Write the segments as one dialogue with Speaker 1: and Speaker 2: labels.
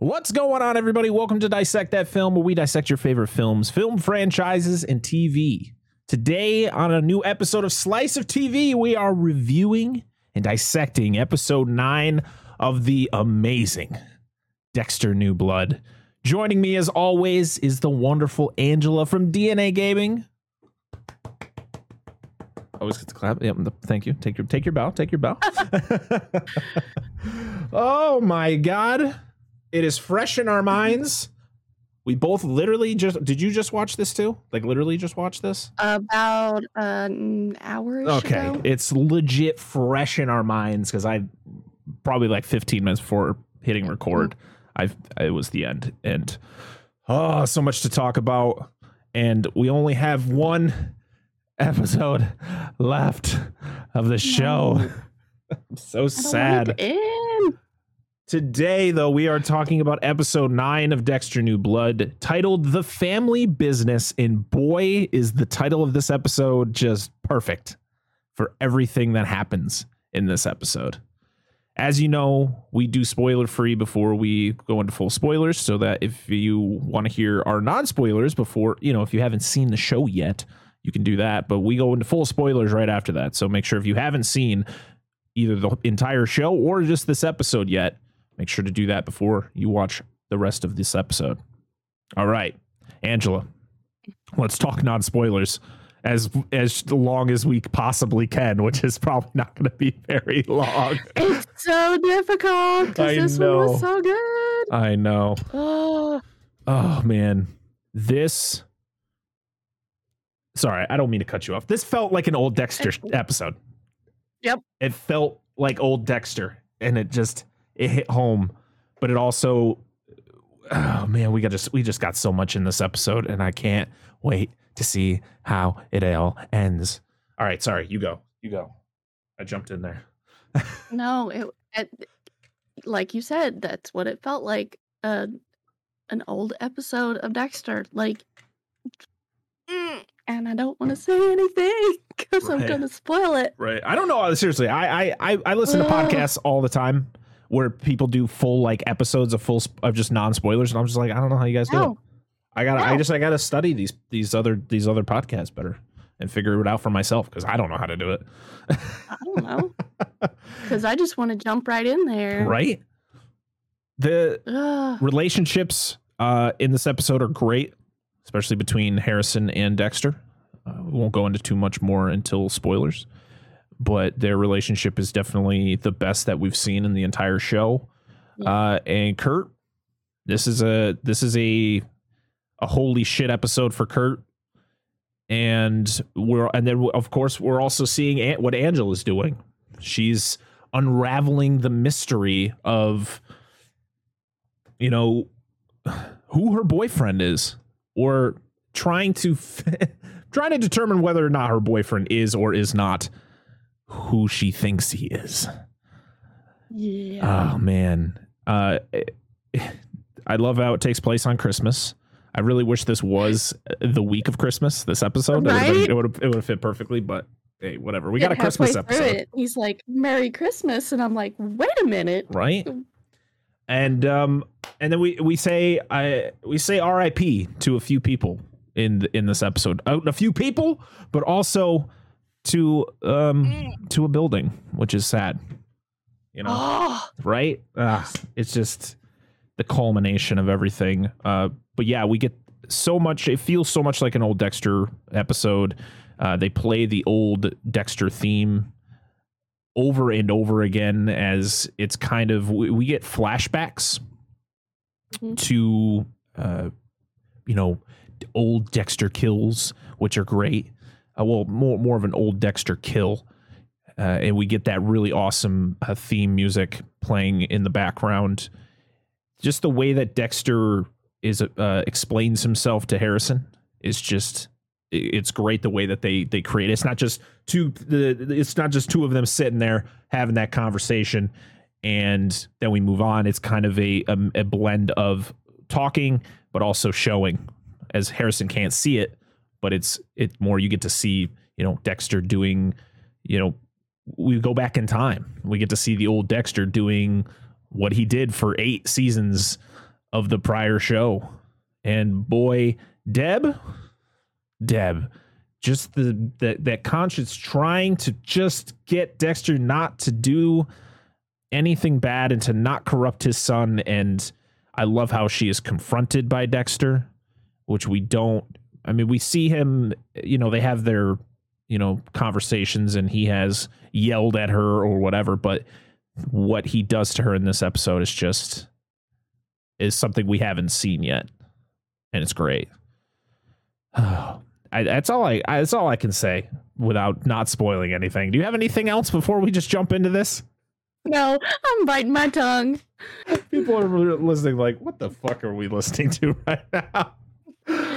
Speaker 1: What's going on, everybody? Welcome to Dissect That Film, where we dissect your favorite films, film franchises, and TV. Today, on a new episode of Slice of TV, we are reviewing and dissecting episode 9 of the amazing Dexter New Blood. Joining me, as always, is the wonderful Angela from DNA Gaming. Always get to clap. Yep, thank you. Take your take your bow. Take your bow. oh my god. It is fresh in our minds. We both literally just did you just watch this too? Like literally just watch this?
Speaker 2: About an hour.
Speaker 1: Okay.
Speaker 2: Ago.
Speaker 1: It's legit fresh in our minds because I probably like 15 minutes before hitting record. I it was the end. And oh so much to talk about. And we only have one episode left of the show. I'm so sad. Today, though, we are talking about episode nine of Dexter New Blood, titled The Family Business. And boy, is the title of this episode just perfect for everything that happens in this episode. As you know, we do spoiler free before we go into full spoilers, so that if you want to hear our non spoilers before, you know, if you haven't seen the show yet, you can do that. But we go into full spoilers right after that. So make sure if you haven't seen either the entire show or just this episode yet, make sure to do that before you watch the rest of this episode. All right, Angela, let's talk non spoilers as as long as we possibly can, which is probably not going to be very long.
Speaker 2: It's so difficult because this know. one was so good.
Speaker 1: I know. Oh. oh man, this Sorry, I don't mean to cut you off. This felt like an old Dexter episode.
Speaker 2: Yep.
Speaker 1: It felt like old Dexter, and it just it hit home, but it also, oh man, we got just we just got so much in this episode, and I can't wait to see how it all ends. All right, sorry, you go, you go. I jumped in there.
Speaker 2: no, it, it, like you said, that's what it felt like. Uh, an old episode of Dexter, like. And I don't want to say anything because right. I'm going to spoil it.
Speaker 1: Right. I don't know. Seriously, I I I listen to podcasts all the time where people do full like episodes of full of just non spoilers, and I'm just like, I don't know how you guys do it. I got to I just I got to study these these other these other podcasts better and figure it out for myself because I don't know how to do it.
Speaker 2: I don't know because I just want to jump right in there.
Speaker 1: Right. The Ugh. relationships uh, in this episode are great especially between Harrison and Dexter. Uh, we won't go into too much more until spoilers, but their relationship is definitely the best that we've seen in the entire show. Yeah. Uh, and Kurt, this is a this is a a holy shit episode for Kurt. And we're and then of course we're also seeing what Angela's doing. She's unraveling the mystery of you know who her boyfriend is or trying to trying to determine whether or not her boyfriend is or is not who she thinks he is.
Speaker 2: Yeah.
Speaker 1: Oh man. Uh I love how it takes place on Christmas. I really wish this was the week of Christmas, this episode.
Speaker 2: Right?
Speaker 1: It would have it would have fit perfectly, but hey, whatever. We got a Christmas episode.
Speaker 2: He's like, Merry Christmas. And I'm like, wait a minute.
Speaker 1: Right? and um and then we we say I we say R.I.P. to a few people in the, in this episode. A few people, but also to um to a building, which is sad. You know, oh. right? Uh, it's just the culmination of everything. Uh, but yeah, we get so much. It feels so much like an old Dexter episode. Uh, they play the old Dexter theme over and over again as it's kind of we, we get flashbacks mm-hmm. to uh, you know old Dexter kills, which are great. Uh, well, more more of an old Dexter kill, uh, and we get that really awesome uh, theme music playing in the background. Just the way that Dexter is uh, explains himself to Harrison is just it's great the way that they they create. It's not just two. The, it's not just two of them sitting there having that conversation, and then we move on. It's kind of a a, a blend of talking, but also showing. As Harrison can't see it, but it's it more you get to see. You know, Dexter doing. You know, we go back in time. We get to see the old Dexter doing what he did for eight seasons of the prior show. And boy, Deb, Deb, just the that that conscience trying to just get Dexter not to do anything bad and to not corrupt his son. And I love how she is confronted by Dexter, which we don't. I mean, we see him. You know, they have their you know conversations, and he has yelled at her or whatever. But what he does to her in this episode is just is something we haven't seen yet, and it's great. I, that's all I, I. That's all I can say without not spoiling anything. Do you have anything else before we just jump into this?
Speaker 2: No, I'm biting my tongue.
Speaker 1: People are listening, like, what the fuck are we listening to right now?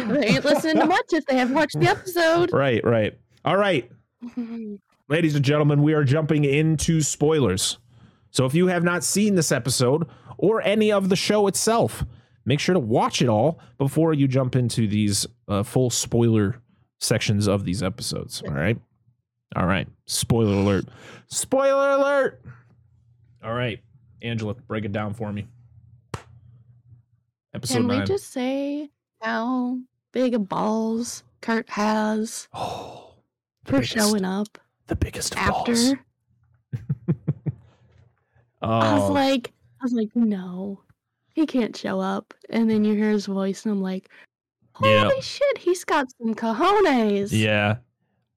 Speaker 2: They ain't listening to much if they haven't watched the episode.
Speaker 1: Right, right. All right, ladies and gentlemen, we are jumping into spoilers. So if you have not seen this episode or any of the show itself, make sure to watch it all before you jump into these uh, full spoiler sections of these episodes. All right. All right. Spoiler alert. Spoiler alert. All right. Angela, break it down for me. Episode
Speaker 2: Can we
Speaker 1: nine.
Speaker 2: just say how big balls Kurt has
Speaker 1: oh,
Speaker 2: for
Speaker 1: biggest,
Speaker 2: showing up
Speaker 1: the biggest
Speaker 2: after?
Speaker 1: balls. Oh.
Speaker 2: I was
Speaker 1: Oh,
Speaker 2: like, I was like, no, he can't show up. And then you hear his voice, and I'm like, holy
Speaker 1: Yeah.
Speaker 2: shit, he's got some cojones.
Speaker 1: yeah.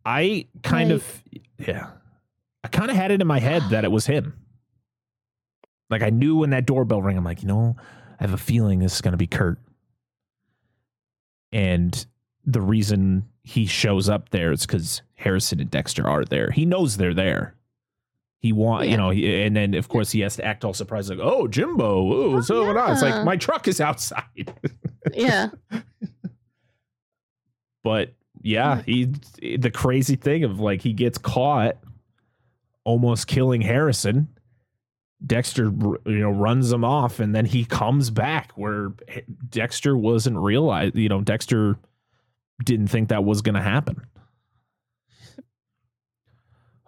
Speaker 1: I kind
Speaker 2: Like-
Speaker 1: of, yeah. I kind of had it in my head that it was him. Like I knew when that doorbell rang, I'm like, you know, I have a feeling this is going to be Kurt. And the reason he shows up there is because Harrison and Dexter are there. He knows they're there. He want, you know, he, and then of course he has to act all surprised, like, "Oh, Jimbo, oh, what's
Speaker 2: Oh,
Speaker 1: going on?" It's like my truck is outside.
Speaker 2: Yeah.
Speaker 1: but yeah, mm. he the crazy thing of like he gets caught almost killing Harrison. Dexter, you know, runs him off, and then he comes back where Dexter wasn't realized. You know, Dexter didn't think that was going to happen.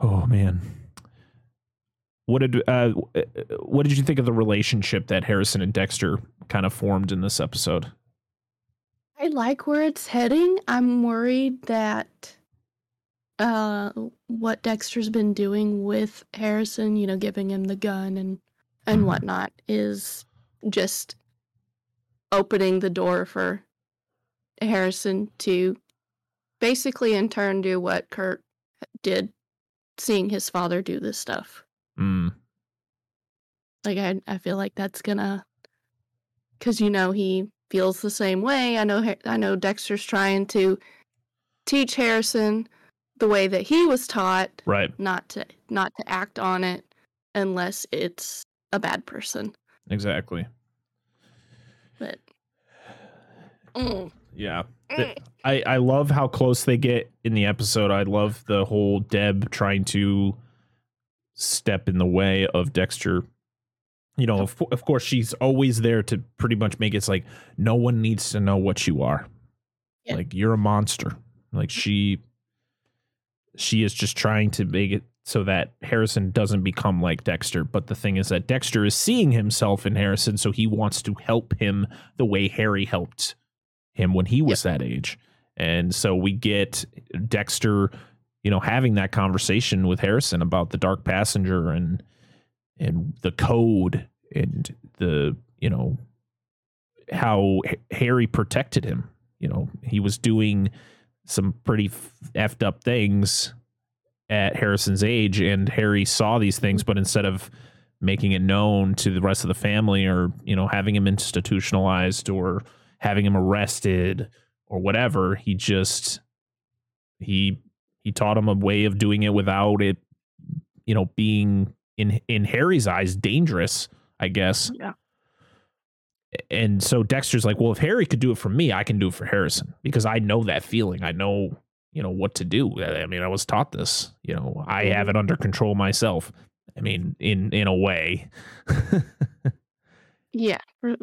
Speaker 1: Oh man, what did uh, what did you think of the relationship that Harrison and Dexter kind of formed in this episode?
Speaker 2: I like where it's heading. I'm worried that uh what Dexter's been doing with Harrison, you know, giving him the gun and and
Speaker 1: Mhm.
Speaker 2: whatnot is just opening the door for Harrison to basically in turn do what Kurt did seeing his father do this stuff.
Speaker 1: Mm,
Speaker 2: Like I I feel like that's gonna cuz you know he feels the same way. I know I know Dexter's trying to teach Harrison the way that he was taught,
Speaker 1: right.
Speaker 2: not to not to act on it unless it's a bad person.
Speaker 1: Exactly.
Speaker 2: But Mm,
Speaker 1: Yeah.
Speaker 2: mm.
Speaker 1: I, I love how close they get in the episode. I love the whole Deb trying to step in the way of Dexter. You know, of, of course, she's always there to pretty much make it it's like no one needs to know what you are.
Speaker 2: Yeah.
Speaker 1: Like you're a monster. Like she she is just trying to make it so that Harrison doesn't become like Dexter. But the thing is that Dexter is seeing himself in Harrison, so he wants to help him the way Harry helped him when he was that age. And so we get Dexter, you know, having that conversation with Harrison about the dark passenger and and the code and the, you know, how Harry protected him. You know, he was doing some pretty effed up things at Harrison's age, and Harry saw these things, but instead of making it known to the rest of the family or, you know, having him institutionalized or having him arrested or whatever, he just he he taught him a way of doing it without it, you know, being in in Harry's eyes dangerous, I guess.
Speaker 2: yeah.
Speaker 1: And so Dexter's like, well, if Harry could do it for me, I can do it for Harrison because I know that feeling. I know, you know, what to do. I mean, I was taught this. You know, I mm-hmm. have it under control myself. I mean, in in a way.
Speaker 2: Yeah, for,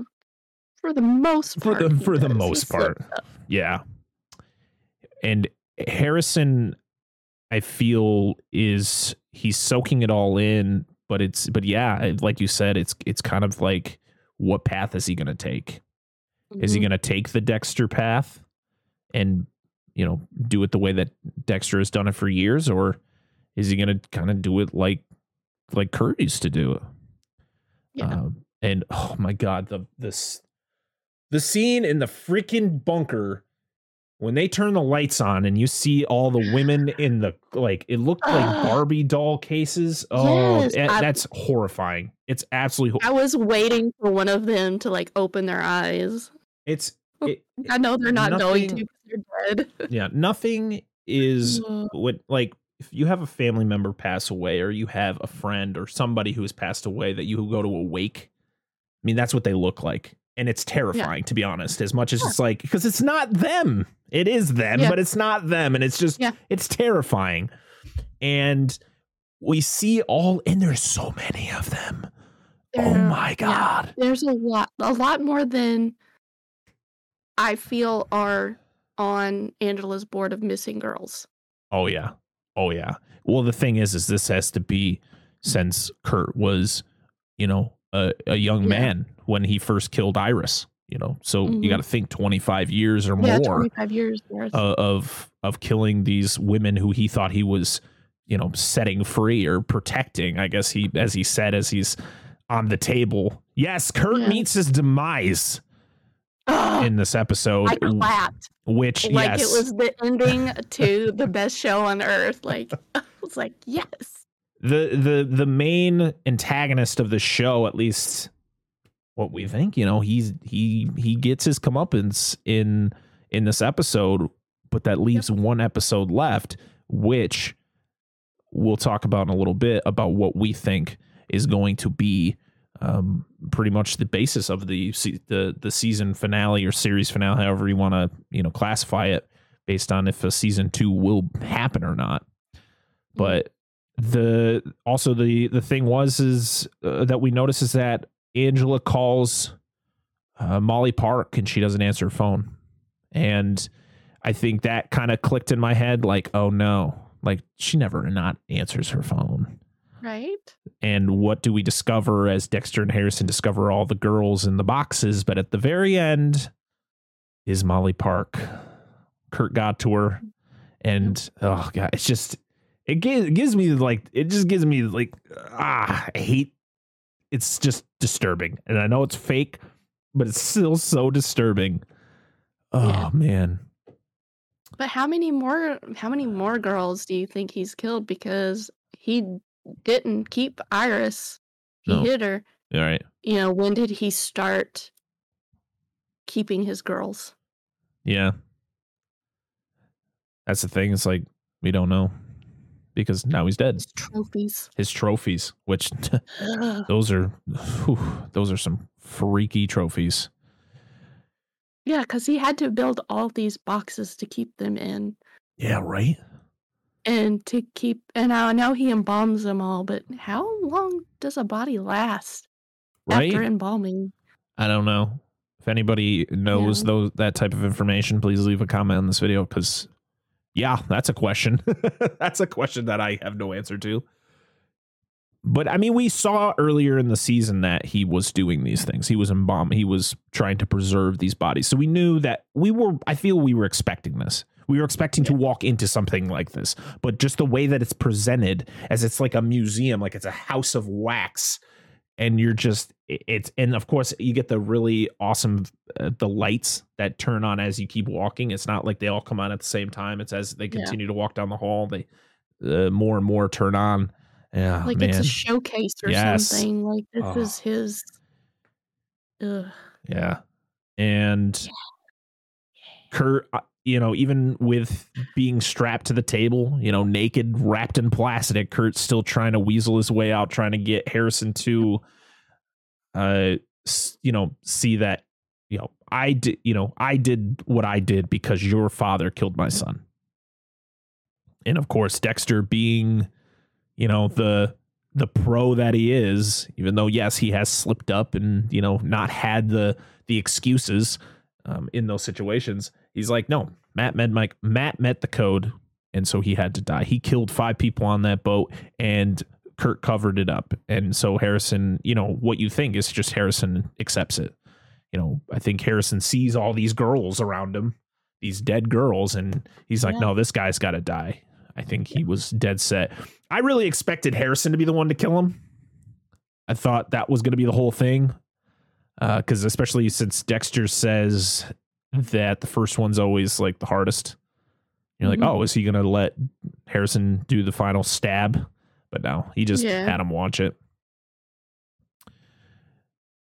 Speaker 2: for the most
Speaker 1: For the- for the most part. Yeah. And Harrison, I feel, is he's soaking it all in, but it's but yeah, like you said, it's it's kind of like what path is he going to take? Is he
Speaker 2: Mhm.
Speaker 1: going to take the Dexter path and you know do it the way that Dexter has done it for years, or is he going to kind of do it like like Kurt used to do it?
Speaker 2: Yeah.
Speaker 1: Um, and oh my god, the this the scene in the freaking bunker when they turn the lights on and you see all the women in the like it looked like. Barbie doll cases. Oh,
Speaker 2: Yes,
Speaker 1: that-
Speaker 2: I-
Speaker 1: that's horrifying. It's absolutely ho-
Speaker 2: I was waiting for one of them to like open their eyes.
Speaker 1: it's oh, it,
Speaker 2: I know they're not going to they're dead.
Speaker 1: yeah, nothing is what like if you have a family member pass away or you have a friend or somebody who has passed away that you go to a wake i mean that's what they look like and it's terrifying to be honest as much as
Speaker 2: Yeah.
Speaker 1: it's like because it's not them it is them
Speaker 2: Yeah.
Speaker 1: but it's not them and it's just
Speaker 2: Yeah.
Speaker 1: it's terrifying and we see all and there's so many of them oh
Speaker 2: there-
Speaker 1: my
Speaker 2: yeah.
Speaker 1: god
Speaker 2: There's a lot, a lot more than I feel are on Angela's board of missing girls.
Speaker 1: Oh yeah. Oh yeah. Well, the thing is, is this has to be since Kurt was, you know, a, a young
Speaker 2: Yeah.
Speaker 1: man when he first killed Iris. You know, so you
Speaker 2: Mhm.
Speaker 1: got to think twenty five years or
Speaker 2: Yeah,
Speaker 1: more
Speaker 2: 25 years
Speaker 1: uh, of of killing these women who he thought he was, you know, setting free or protecting. I guess he, as he said, as he's on the table. Yes, Kurt
Speaker 2: Yeah.
Speaker 1: meets his demise in this episode,
Speaker 2: I clapped
Speaker 1: which
Speaker 2: like
Speaker 1: yes,
Speaker 2: it was the ending to the best show on earth. Like I was like, yes,
Speaker 1: the the the main antagonist of the show, at least what we think, you know, he's he he gets his comeuppance in in this episode, but that leaves one episode left, which we'll talk about in a little bit about what we think is going to be um, pretty much the basis of the the the season finale or series finale, however you want to you know classify it, based on if a season two will happen or not. But the also the the thing was is uh, that we notice is that Angela calls uh, Molly Park and she doesn't answer her phone, and I think that kind of clicked in my head like, oh no, like she never not answers her phone.
Speaker 2: right?
Speaker 1: And what do we discover as Dexter and Harrison discover all the girls in the boxes? But at the very end is Molly Park. Kurt got to her, and oh god, it's just it gives, it gives me like it just gives me like ah, I hate. It's just disturbing, and I know it's fake, but it's still so disturbing. Oh
Speaker 2: Yeah.
Speaker 1: man,
Speaker 2: But how many more? How many more girls do you think he's killed because he didn't keep Iris? He
Speaker 1: No.
Speaker 2: hid her.
Speaker 1: all right.
Speaker 2: You know, when did he start keeping his girls?
Speaker 1: Yeah. That's the thing. It's like we don't know because now he's dead.
Speaker 2: His trophies.
Speaker 1: His trophies, which those are, whew, those are some freaky trophies.
Speaker 2: Yeah, because he had to build all these boxes to keep them in.
Speaker 1: Yeah, right.
Speaker 2: and to keep and I know he embalms them all, but how long does a body last
Speaker 1: Right.
Speaker 2: after embalming?
Speaker 1: I don't know if anybody knows
Speaker 2: Yeah.
Speaker 1: those that type of information. Please leave a comment on this video because, yeah, that's a question. that's a question that I have no answer to. But I mean, we saw earlier in the season that he was doing these things. He was embalm. He was trying to preserve these bodies. So we knew that we were. I feel we were expecting this. We were expecting to walk into something like this, but just the way that it's presented, as it's like a museum, like it's a house of wax, and you're just it's and of course you get the really awesome uh, the lights that turn on as you keep walking. It's not like they all come on at the same time. It's as they
Speaker 2: Yeah.
Speaker 1: continue to walk down the hall, they uh, more and more turn on. Yeah,
Speaker 2: like
Speaker 1: man.
Speaker 2: it's a showcase or
Speaker 1: Yes.
Speaker 2: something. Like this
Speaker 1: Oh.
Speaker 2: is his. Ugh.
Speaker 1: Yeah. And Kurt, uh, you know, even with being strapped to the table, you know, naked, wrapped in plastic, Kurt's still trying to weasel his way out, trying to get Harrison to, uh, you know, see that, you know, I did, you know, I did what I did because your father killed my son. And of course, Dexter being, you know, the the pro that he is, even though yes, he has slipped up and you know not had the the excuses um, in those situations. He's like, no, Matt met Mike. Matt met the code, and so he had to die. He killed five people on that boat, and Kurt covered it up, and so Harrison, you know, what you think is just Harrison accepts it. You know, I think Harrison sees all these girls around him, these dead girls, and he's like,
Speaker 2: Yeah.
Speaker 1: "No, this guy's got to die." I think he was dead set. I really expected Harrison to be the one to kill him. I thought that was going to be the whole thing, because especially since Dexter says that the first one's always like the hardest. You're like,
Speaker 2: Mhm.
Speaker 1: oh, is he going to let Harrison do the final stab? But no, he just
Speaker 2: Yeah.
Speaker 1: had him watch it.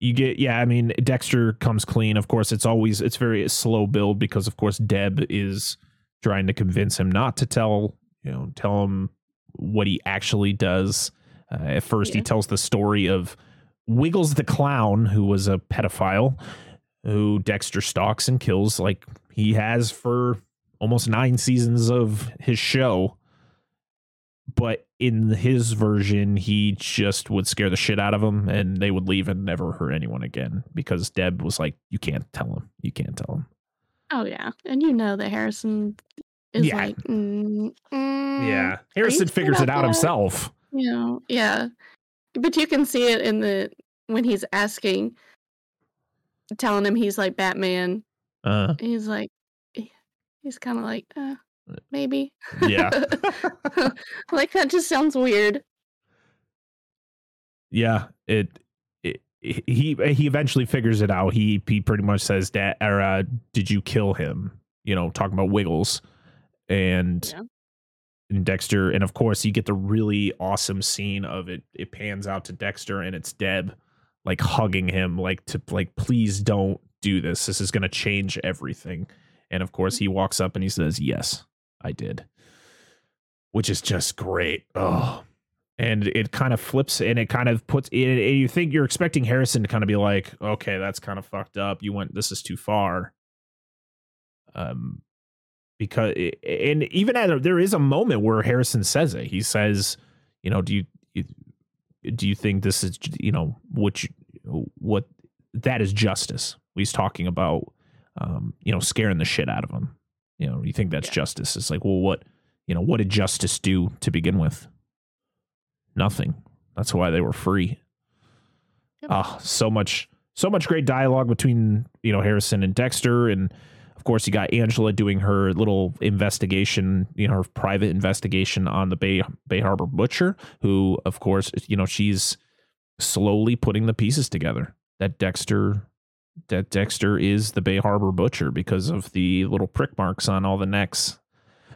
Speaker 1: You get, yeah, I mean, Dexter comes clean. Of course, it's always, it's very slow build because, of course, Deb is trying to convince him not to tell, you know, tell him what he actually does. Uh, at first, he tells the story of Wiggles the clown, who was a pedophile, who Dexter stalks and kills, like he has for almost nine seasons of his show. But in his version, he just would scare the shit out of them and they would leave and never hurt anyone again because Deb was like, "You can't tell him. You can't tell him."
Speaker 2: Oh yeah, and you know that Harrison is
Speaker 1: Yeah.
Speaker 2: like, mm, mm,
Speaker 1: Harrison figures it out
Speaker 2: that?
Speaker 1: himself.
Speaker 2: you know, yeah. But you can see it in the when he's asking, telling him he's like Batman.
Speaker 1: Uh,
Speaker 2: He's like, he's kind of like, uh, maybe.
Speaker 1: yeah.
Speaker 2: like that just sounds weird.
Speaker 1: yeah it, it he he uh, eventually figures it out he he pretty much says that or er, uh, did you kill him you know talking about wiggles and
Speaker 2: Yeah.
Speaker 1: and dexter and of course you get the really awesome scene of it it pans out to dexter and it's deb like hugging him like to like please don't do this this is going to change everything and of course mm. he walks up and he says yes i did which is just great. Oh and it kind of flips and it kind of puts and you think you're expecting harrison to kind of be like okay that's kind of fucked up. You went this is too far. Um because and even at there is a moment where harrison says it. He says you know do you, you do you think this is you know what you, what that is justice. He's talking about um you know scaring the shit out of him you know you think that's
Speaker 2: Yeah.
Speaker 1: justice. It's like well what you know what did justice do to begin with? Nothing. That's why they were free.
Speaker 2: Yep.
Speaker 1: ah so much so much great dialogue between you know harrison and dexter. And of course you got angela doing her little investigation you know her private investigation on the bay bay harbor butcher who of course you know she's slowly putting the pieces together that dexter that dexter is the bay harbor butcher because of the little prick marks on all the necks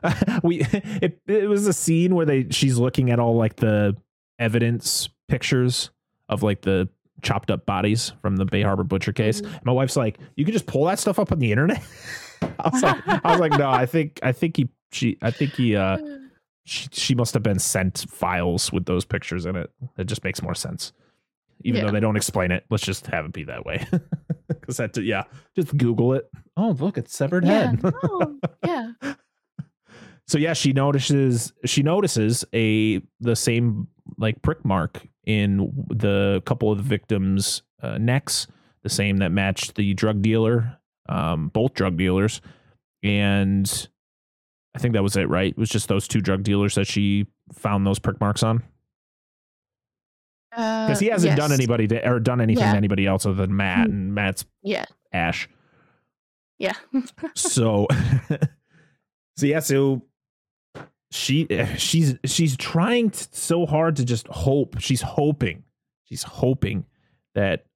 Speaker 1: we it, it was a scene where they she's looking at all like the evidence pictures of like the chopped up bodies from the Bay Harbor butcher case.
Speaker 2: Mhm.
Speaker 1: My wife's like, "You can just pull that stuff up on the internet." I was like, "I was like, no, I think I think he she I think he uh she, she must have been sent files with those pictures in it. It just makes more sense." Even
Speaker 2: Yeah.
Speaker 1: though they don't explain it, let's just have it be that way. Because that, yeah, just Google it. Oh, look, it's severed
Speaker 2: yeah,
Speaker 1: head.
Speaker 2: no, yeah,
Speaker 1: so yeah she notices she notices a the same like prick mark in the couple of the victims uh, necks the same that matched the drug dealer um both drug dealers. And i think that was it right? It was just those two drug dealers that she found those prick marks on because he
Speaker 2: Uh,
Speaker 1: hasn't done anybody to, or done anything
Speaker 2: Yeah.
Speaker 1: to anybody else other than matt
Speaker 2: Mm.
Speaker 1: and matt's
Speaker 2: Yeah,
Speaker 1: ash.
Speaker 2: Yeah,
Speaker 1: so so yeah so she she's she's trying t- so hard to just hope she's hoping she's hoping that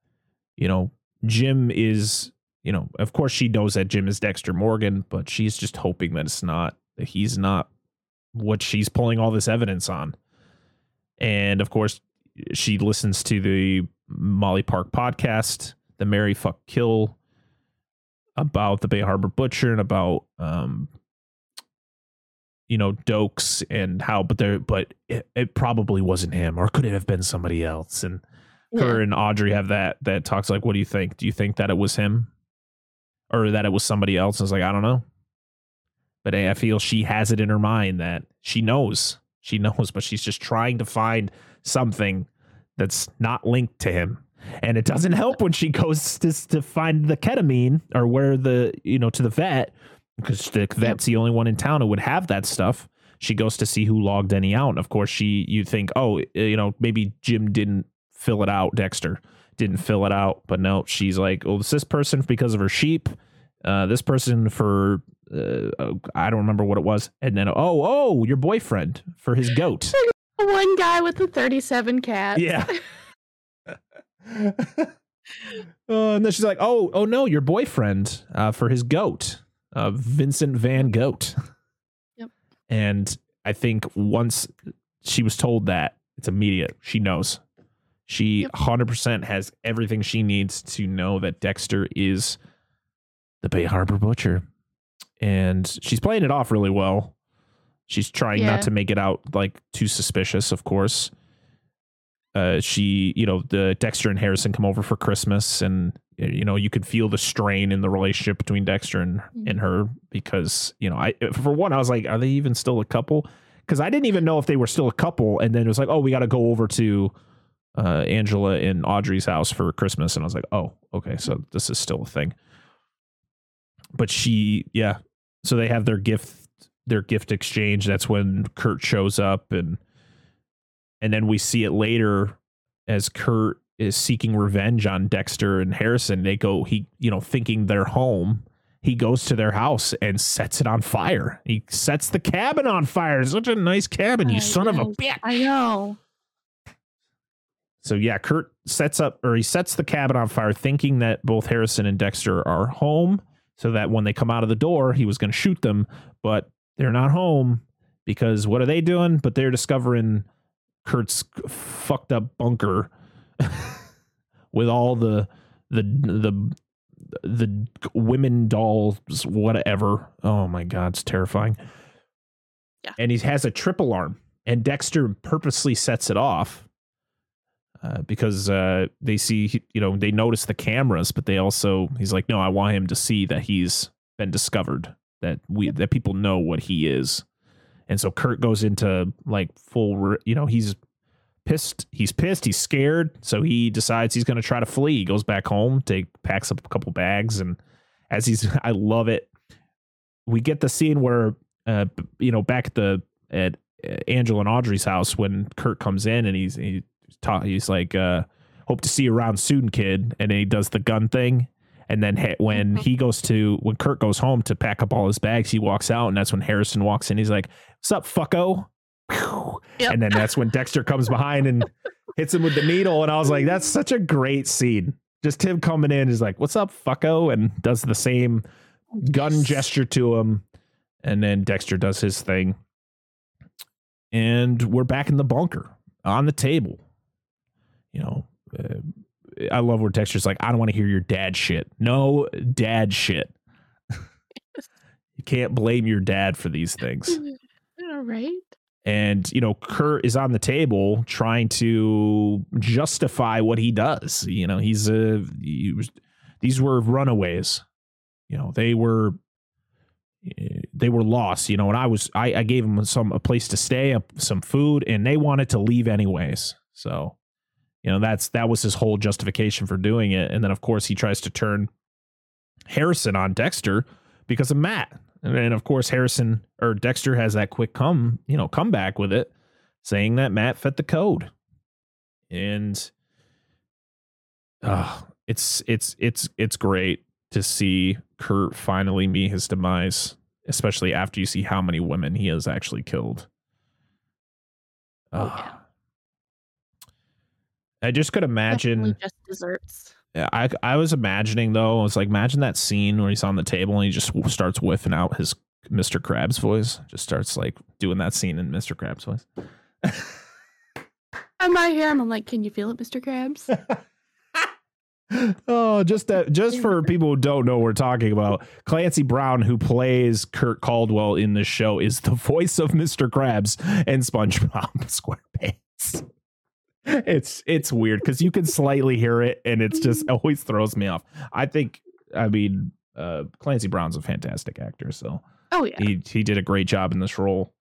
Speaker 1: you know jim is you know of course she knows that jim is dexter morgan but she's just hoping that it's not that he's not what she's pulling all this evidence on. And of course she listens to the molly park podcast the mary fuck kill about the Bay Harbor Butcher and about um you know Doakes and how but there but it, it probably wasn't him or could it have been somebody else? And her and Audrey have that that talks like what do you think? Do you think that it was him? Or that it was somebody else? And it's like I don't know. But I feel she has it in her mind that she knows. She knows but she's just trying to find something that's not linked to him and it doesn't help when she goes to, to find the ketamine or where the you know to the vet because the vet's the only one in town who would have that stuff she goes to see who logged any out. And of course, she you think, oh, you know, maybe Jim didn't fill it out. Dexter didn't fill it out, but no, she's like, oh, it's this person because of her sheep. Uh, this person for uh, I don't remember what it was, and then oh oh your boyfriend for his goat.
Speaker 2: One guy with the thirty-seven cats.
Speaker 1: Yeah. Uh, and then she's like, "Oh, oh no, your boyfriend uh, for his goat, uh, Vincent Van Goat."
Speaker 2: Yep.
Speaker 1: And I think once she was told that, it's immediate. She knows. She hundred percent has everything she needs to know that Dexter is the Bay Harbor Butcher, and she's playing it off really well. She's trying
Speaker 2: Yeah.
Speaker 1: not to make it out like too suspicious, of course uh, she, you know, the Dexter and Harrison come over for Christmas, and you know, you could feel the strain in the relationship between Dexter and and her because you know, I for one, I was like, are they even still a couple? Because I didn't even know if they were still a couple, and then it was like, oh, we got to go over to uh, Angela and Audrey's house for Christmas, and I was like, oh, okay, so this is still a thing. But she, yeah, so they have their gift, their gift exchange. That's when Kurt shows up and and then we see it later as Kurt is seeking revenge on Dexter and Harrison. They go, he, you know, thinking they're home. He goes to their house and sets it on fire. He sets the cabin on fire. It's such a nice cabin, you
Speaker 2: I
Speaker 1: son of a bitch.
Speaker 2: I know.
Speaker 1: So yeah, Kurt sets up or he sets the cabin on fire, thinking that both Harrison and Dexter are home, so that when they come out of the door, he was going to shoot them, but they're not home because what are they doing? But they're discovering Kurt's fucked up bunker with all the the the the women dolls, whatever. Oh my god, it's terrifying.
Speaker 2: Yeah.
Speaker 1: And he has a triple arm, and Dexter purposely sets it off uh, because uh, they see, you know, they notice the cameras, but they also, he's like, no, I want him to see that he's been discovered, that we, that people know what he is. And so Kurt goes into like full, you know, he's pissed. He's pissed. He's scared. So he decides he's going to try to flee. He goes back home, take, packs up a couple bags. And as he's, I love it. We get the scene where, uh, you know, back at the, at uh, Angela and Audrey's house when Kurt comes in and he's, he, ta- he's like, uh, hope to see you around soon, kid. And then he does the gun thing. And then ha- when
Speaker 2: Mhm.
Speaker 1: he goes to, when Kurt goes home to pack up all his bags, he walks out. And that's when Harrison walks in. He's like, what's up, fucko?
Speaker 2: Yep.
Speaker 1: And then that's when Dexter comes behind and hits him with the needle. And I was like, that's such a great scene. Just him coming in is like, what's up, fucko? And does the same gun gesture to him. And then Dexter does his thing. And we're back in the bunker on the table. You know, uh, I love where Dexter's like, I don't want to hear your dad shit. No dad shit. you can't blame your dad for these things.
Speaker 2: All right.
Speaker 1: And, you know, Kurt is on the table trying to justify what he does. You know, he's a, he was, these were runaways. You know, they were, eh, they were lost, you know, and I was, I, I gave them some, a place to stay, a, some food, and they wanted to leave anyways. So, you know, that's, that was his whole justification for doing it. And then, of course, he tries to turn Harrison on Dexter because of Matt. And then, of course, Harrison or Dexter has that quick come, you know, comeback with it, saying that Matt fit the code. And uh, it's it's it's it's great to see Kurt finally meet his demise, especially after you see how many women he has actually killed.
Speaker 2: Oh,
Speaker 1: Uh,
Speaker 2: yeah.
Speaker 1: I just could imagine.
Speaker 2: Definitely just desserts.
Speaker 1: Yeah, I I was imagining though. I was like, imagine that scene where he's on the table and he just starts whiffing out his Mr. Krabs voice. Just starts like doing that scene in Mr. Krabs voice.
Speaker 2: I might hear him. I'm like, can you feel it, Mr. Krabs?
Speaker 1: oh, just that, just for people who don't know what we're talking about, Clancy Brown, who plays Kurt Caldwell in this show, is the voice of Mr. Krabs and SpongeBob SquarePants. It's it's weird because you can slightly hear it, and it's just always throws me off. I think, I mean, uh, Clancy Brown's a fantastic actor, so
Speaker 2: Oh yeah.
Speaker 1: he he did a great job in this role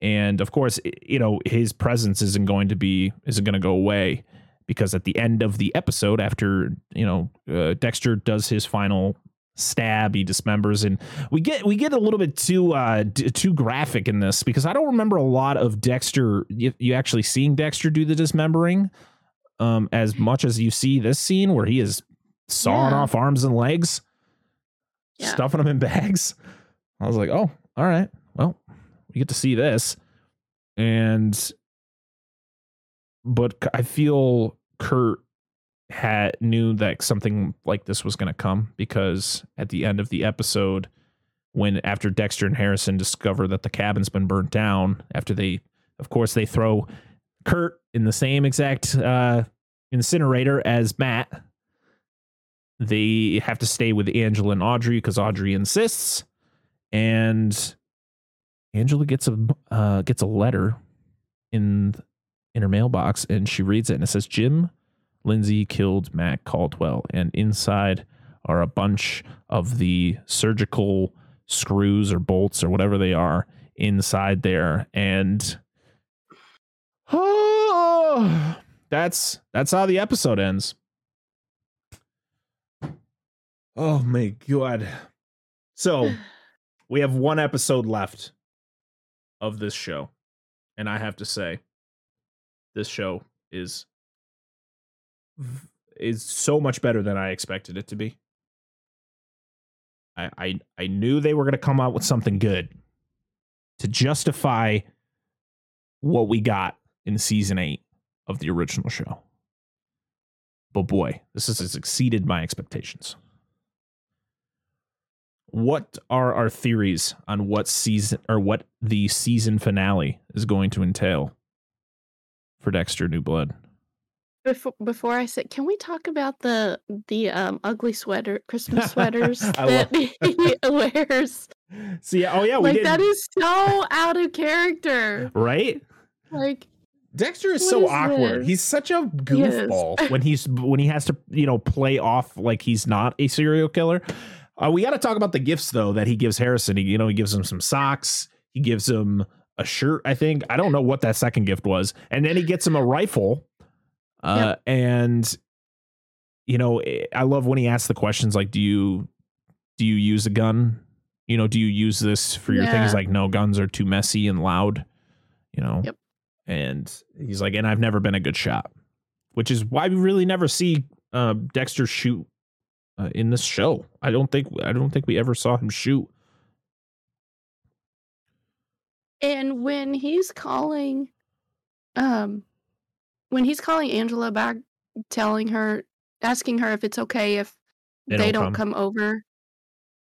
Speaker 1: and of course you know his presence isn't going to be isn't going to go away because at the end of the episode after you know uh, dexter does his final stab, he dismembers, and we get we get a little bit too uh d- too graphic in this because I don't remember a lot of Dexter. You, you actually seeing Dexter do the dismembering, um, as much as you see this scene where he is sawing
Speaker 2: Yeah.
Speaker 1: off arms and legs,
Speaker 2: Yeah.
Speaker 1: stuffing them in bags. I was like, oh, all right, well, we get to see this, and but i feel Kurt had knew that something like this was going to come because at the end of the episode when after Dexter and Harrison discover that the cabin's been burnt down after they of course they throw Kurt in the same exact uh incinerator as Matt they have to stay with Angela and Audrey because Audrey insists and Angela gets a uh, gets a letter in in her mailbox and she reads it and it says Jim Lindsay killed Matt Caldwell and inside are a bunch of the surgical screws or bolts or whatever they are inside there and oh, that's that's how the episode ends. Oh my god. So, we have one episode left of this show. And I have to say this show is v- is so much better than I expected it to be. I I, I knew they were going to come out with something good to justify what we got in season 8 of the original show. But boy, this has exceeded my expectations. What are our theories on what season or what the season finale is going to entail for Dexter New Blood?
Speaker 2: Before before I said, can we talk about the the um ugly sweater Christmas sweaters
Speaker 1: I
Speaker 2: that he wears?
Speaker 1: See, oh yeah, we
Speaker 2: like
Speaker 1: did
Speaker 2: that is so out of character.
Speaker 1: right.
Speaker 2: Like
Speaker 1: Dexter is
Speaker 2: What
Speaker 1: so
Speaker 2: is
Speaker 1: awkward.
Speaker 2: this?
Speaker 1: He's such a
Speaker 2: He
Speaker 1: goofball when he's when he has to you know play off like he's not a serial killer. Uh, we got to talk about the gifts though that he gives Harrison. He you know he gives him some socks. He gives him a shirt. I think I don't know what that second gift was, and then he gets him a rifle. Uh, and you know eh, I love when he asks the questions like, "Do you do you use a gun? You know, do you use this for your things?" Like, no, guns are too messy and loud. You know.
Speaker 2: Yep.
Speaker 1: And he's like, and I've never been a good shot, which is why we really never see uh, Dexter shoot uh, in this show. I don't think I don't think we ever saw him shoot.
Speaker 2: and when he's calling um when he's calling Angela back telling her asking her if it's okay if
Speaker 1: They
Speaker 2: they,
Speaker 1: don't
Speaker 2: don't,
Speaker 1: come.
Speaker 2: come. over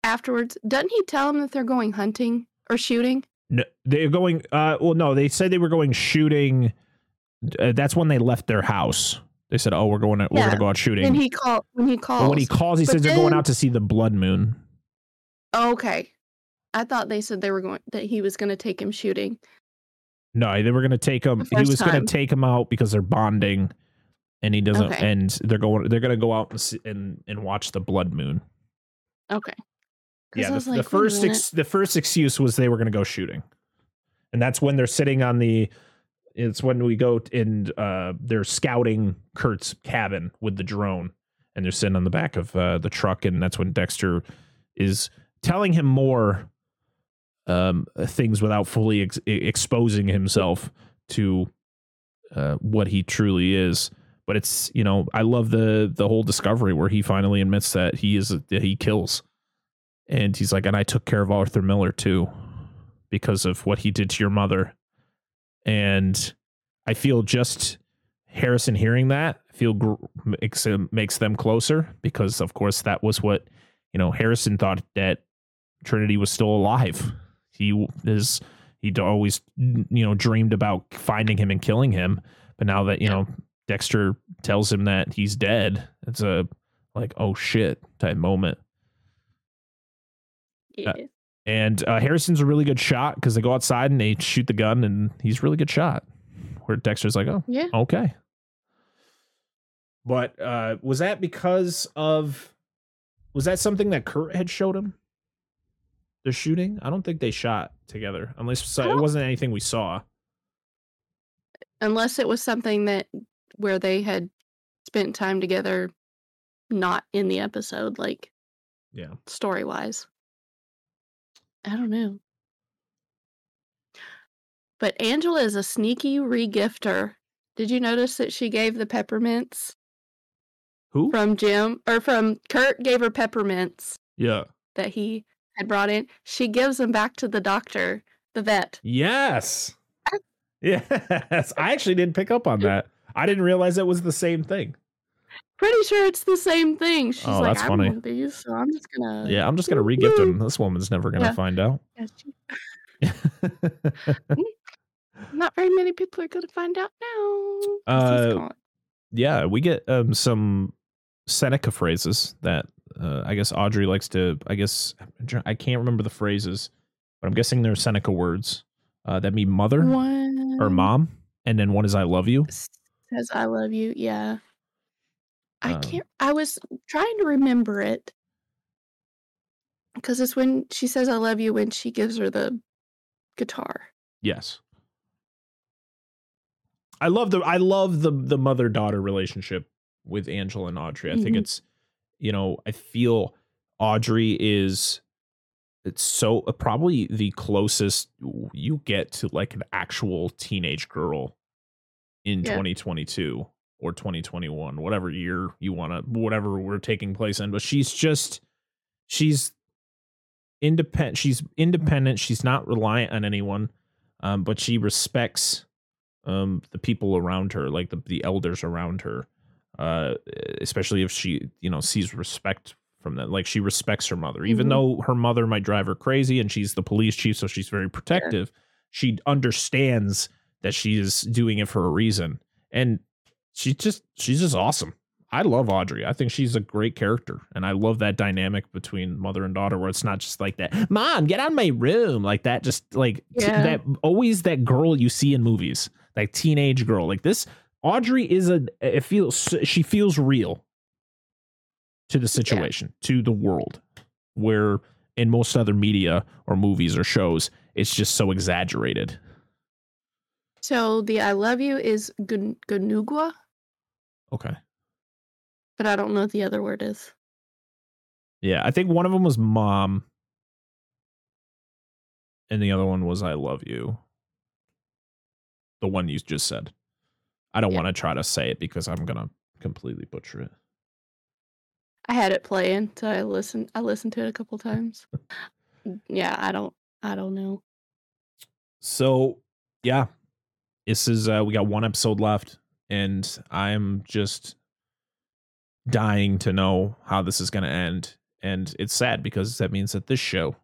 Speaker 2: afterwards, doesn't he tell them that they're going hunting or shooting?
Speaker 1: No, they're going. Uh, well, no, they said they were going shooting. Uh, that's when they left their house. They said, "Oh, we're going. To, we're going to go out shooting."
Speaker 2: When he called. when he calls.
Speaker 1: But when he calls, he
Speaker 2: But
Speaker 1: says they're going out to see the blood moon.
Speaker 2: Okay. I thought they said they were going that he was going to take him shooting.
Speaker 1: No, they were going to take him. He was gonna take him out because they're bonding, and he doesn't.
Speaker 2: Okay.
Speaker 1: And they're going. They're going to go out and, see, and and watch the blood moon.
Speaker 2: Okay.
Speaker 1: Yeah, the, the
Speaker 2: like, a
Speaker 1: first ex, the first excuse was they were going to go shooting, and that's when they're sitting on the. It's when we go and uh, they're scouting Kurt's cabin with the drone, and they're sitting on the back of uh, the truck, and that's when Dexter is telling him more um, things without fully ex- exposing himself to uh, what he truly is. But it's you know I love the the whole discovery where he finally admits that he is that he kills, and he's like, and I took care of Arthur Mitchell too, because of what he did to your mother, and I feel just Harrison hearing that feel gr- makes makes them closer because of course that was what you know Harrison thought that Trinity was still alive. He is he'd always you know dreamed about finding him and killing him, but now that you
Speaker 2: Yeah.
Speaker 1: know Dexter tells him that he's dead, it's a like oh shit type moment.
Speaker 2: Yeah.
Speaker 1: And uh, Harrison's a really good shot because they go outside and they shoot the gun, and he's a really good shot. Where Dexter's like, oh,
Speaker 2: yeah.
Speaker 1: okay. But uh, was that because of? Was that something that Kurt had showed him? The shooting? I don't think they shot together, unless
Speaker 2: I
Speaker 1: it wasn't anything we saw.
Speaker 2: Unless it was something that where they had spent time together not in the episode like
Speaker 1: Yeah.
Speaker 2: story wise. I don't know. But Angela is a sneaky regifter. Did you notice that she gave the peppermints
Speaker 1: Who?
Speaker 2: from Jim or from Kurt gave her peppermints
Speaker 1: yeah.
Speaker 2: that he had brought in? She gives them back to the doctor, the vet.
Speaker 1: Yes. Yes. I actually didn't pick up on that. I didn't realize it was the same thing.
Speaker 2: Pretty sure it's the same thing. She's
Speaker 1: Oh,
Speaker 2: like,
Speaker 1: that's
Speaker 2: I
Speaker 1: funny.
Speaker 2: want these, so I'm just gonna.
Speaker 1: Yeah, I'm just gonna regift them. This woman's never gonna
Speaker 2: Yeah.
Speaker 1: find out.
Speaker 2: Yeah, she- Not very many people are gonna find out now.
Speaker 1: Uh, yeah, we get um some Seneca phrases that uh, I guess Audrey likes to. I guess I can't remember the phrases, but I'm guessing they're Seneca words uh, that mean mother
Speaker 2: One
Speaker 1: or mom, and then one is I love you.
Speaker 2: says I love you. Yeah. I
Speaker 1: Um,
Speaker 2: can't I was trying to remember it. Because it's when she says I love you when she gives her the guitar.
Speaker 1: Yes. I love the I love the the mother daughter relationship with Angela and Audrey. I think
Speaker 2: Mhm.
Speaker 1: it's you know, I feel Audrey is it's so uh, probably the closest you get to like an actual teenage girl in
Speaker 2: Yeah.
Speaker 1: 2022 or 2021, whatever year you want to whatever we're taking place in, but she's just she's independent she's independent, she's not reliant on anyone. Um, but she respects um the people around her, like the the elders around her. Uh especially if she, you know, sees respect from them. Like she respects her mother. Even
Speaker 2: Mhm.
Speaker 1: though her mother might drive her crazy and she's the police chief, so she's very protective, she understands that she is doing it for a reason. And she's just she's just awesome. I love Audrey. I think she's a great character, and I love that dynamic between mother and daughter, where it's not just like that. Mom, get out of my room, like that. Just like t- that. Always that girl you see in movies, like teenage girl, like this. Audrey is a. It feels she feels real to the situation, to the world, where in most other media or movies or shows, it's just so exaggerated.
Speaker 2: So the I love you is gun- Ganugwa,
Speaker 1: Okay.
Speaker 2: but I don't know what the other word is.
Speaker 1: Yeah, I think one of them was mom, and the other one was I love you. The one you just said. I don't
Speaker 2: Yeah.
Speaker 1: want to try to say it because I'm gonna completely butcher it.
Speaker 2: I had it playing, so I listened I listened to it a couple times. yeah, I don't I don't know.
Speaker 1: So yeah, this is uh, we got one episode left, and I'm just dying to know how this is gonna end. And it's sad because that means that this show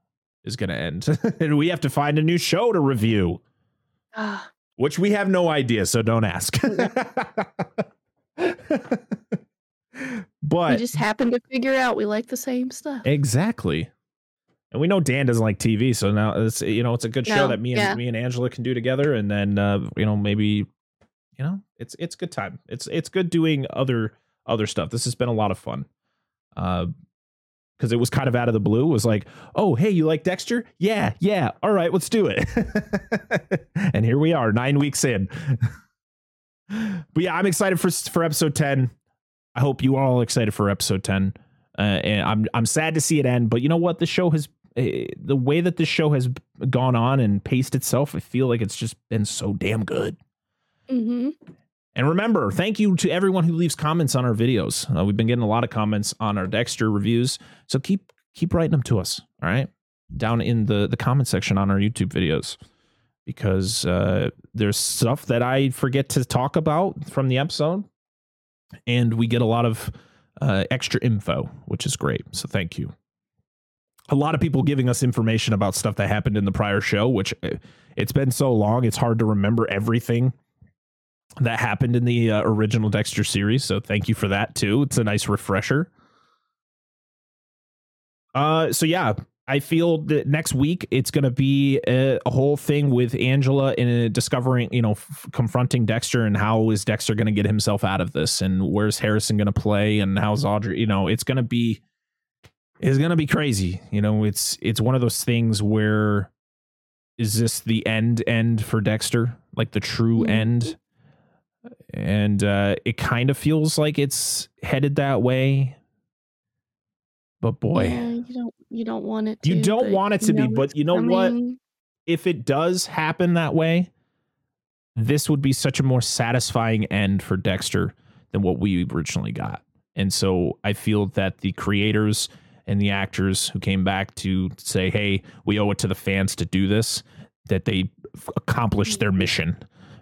Speaker 1: is gonna end, and we have to find a new show to review.
Speaker 2: Ah,
Speaker 1: which we have no idea, so don't ask. But we
Speaker 2: just happened to figure out we like the same stuff.
Speaker 1: exactly, and we know Dan doesn't like TV, so now it's you know it's a good show that me and
Speaker 2: yeah.
Speaker 1: me and Angela can do together, and then uh, you know maybe you know it's it's good time. It's it's good doing other other stuff. This has been a lot of fun. Uh, because it was kind of out of the blue. Was like, oh, hey, you like Dexter? Yeah, yeah. All right, let's do it. and here we are, nine weeks in. but yeah, I'm excited for for episode ten. I hope you are all excited for episode ten. Uh, and I'm I'm sad to see it end, but you know what? The show has uh, the way that this show has gone on and paced itself. I feel like it's just been so damn good.
Speaker 2: hmm
Speaker 1: And remember, thank you to everyone who leaves comments on our videos. Uh, we've been getting a lot of comments on our Dexter reviews, so keep keep writing them to us. All right, down in the the comment section on our YouTube videos, because uh, there's stuff that I forget to talk about from the episode, and we get a lot of uh, extra info, which is great. So thank you. A lot of people giving us information about stuff that happened in the prior show, which uh, it's been so long, it's hard to remember everything that happened in the uh, original Dexter series. So thank you for that too. It's a nice refresher. Uh, so yeah, I feel that next week it's going to be a, a whole thing with Angela in discovering, you know, f- confronting Dexter and how is Dexter going to get himself out of this and where's Harrison going to play and how's Audrey, you know, it's going to be it's going to be crazy. You know, it's it's one of those things where is this the end end for Dexter? Like the true
Speaker 2: Mhm.
Speaker 1: end? And uh it kind of feels like it's headed that way. But boy,
Speaker 2: Yeah, you don't you don't want it to.
Speaker 1: You don't want it to be, but you know what? if it does happen that way, this would be such a more satisfying end for Dexter than what we originally got. And so I feel that the creators and the actors who came back to say, hey, we owe it to the fans to do this, that they accomplished their mission.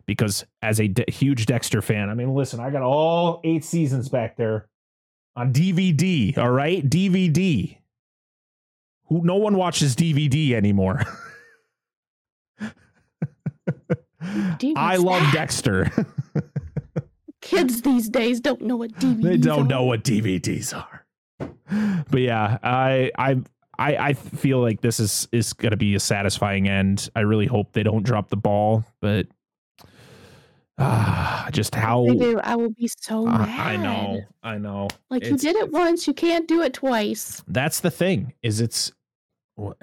Speaker 1: Because as a de- huge Dexter fan, I mean, listen, I got all eight seasons back there on DVD, all right? DVD. Who no one watches DVD anymore. I love
Speaker 2: that?
Speaker 1: Dexter.
Speaker 2: Kids these days don't know what DVDs
Speaker 1: they don't
Speaker 2: are.
Speaker 1: know what DVDs are. But yeah, I I I I feel like this is is going to be a satisfying end. I really hope they don't drop the ball, but ah, just how
Speaker 2: They do. I will be so
Speaker 1: I-
Speaker 2: mad.
Speaker 1: I know, I know.
Speaker 2: Like you did it once, you can't do it twice.
Speaker 1: That's the thing. Is it's what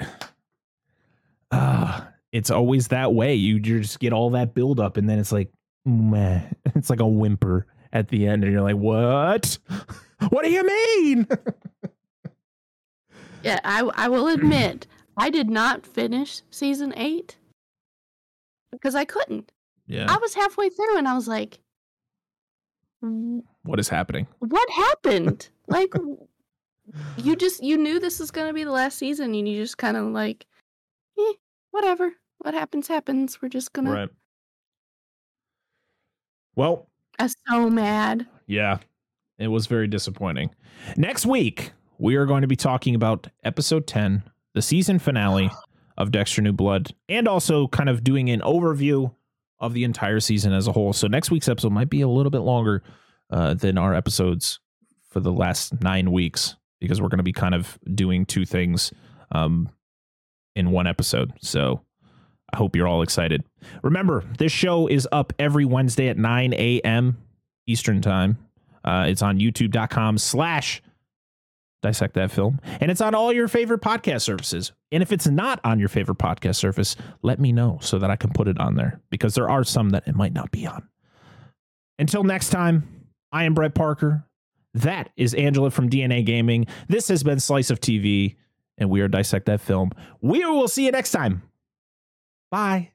Speaker 1: ah, it's always that way. You just get all that build up, and then it's like, meh. It's like a whimper at the end, and you're like, what? What do you mean?
Speaker 2: Yeah, I I will admit I did not finish season eight because I couldn't.
Speaker 1: Yeah.
Speaker 2: I was halfway through and I was like,
Speaker 1: What is happening?
Speaker 2: "What happened?" like, you just you knew this was gonna be the last season, and you just kind of like, eh, whatever. What happens happens. We're just gonna.
Speaker 1: Well,
Speaker 2: I was so mad.
Speaker 1: yeah, it was very disappointing. Next week, we are going to be talking about episode 10, the season finale of Dexter New Blood, and also kind of doing an overview of the entire season as a whole. So next week's episode might be a little bit longer uh, than our episodes for the last nine weeks because we're going to be kind of doing two things um, in one episode. So I hope you're all excited. Remember, this show is up every Wednesday at 9 a.m. Eastern Time. Uh, it's on youtube.com slash dissect that film. And it's on all your favorite podcast services. And if it's not on your favorite podcast service, let me know so that I can put it on there because there are some that it might not be on. Until next time, I am Brett Parker. That is Angela from DNA Gaming. This has been Slice of TV, and we are Dissect That Film. We will see you next time. Bye.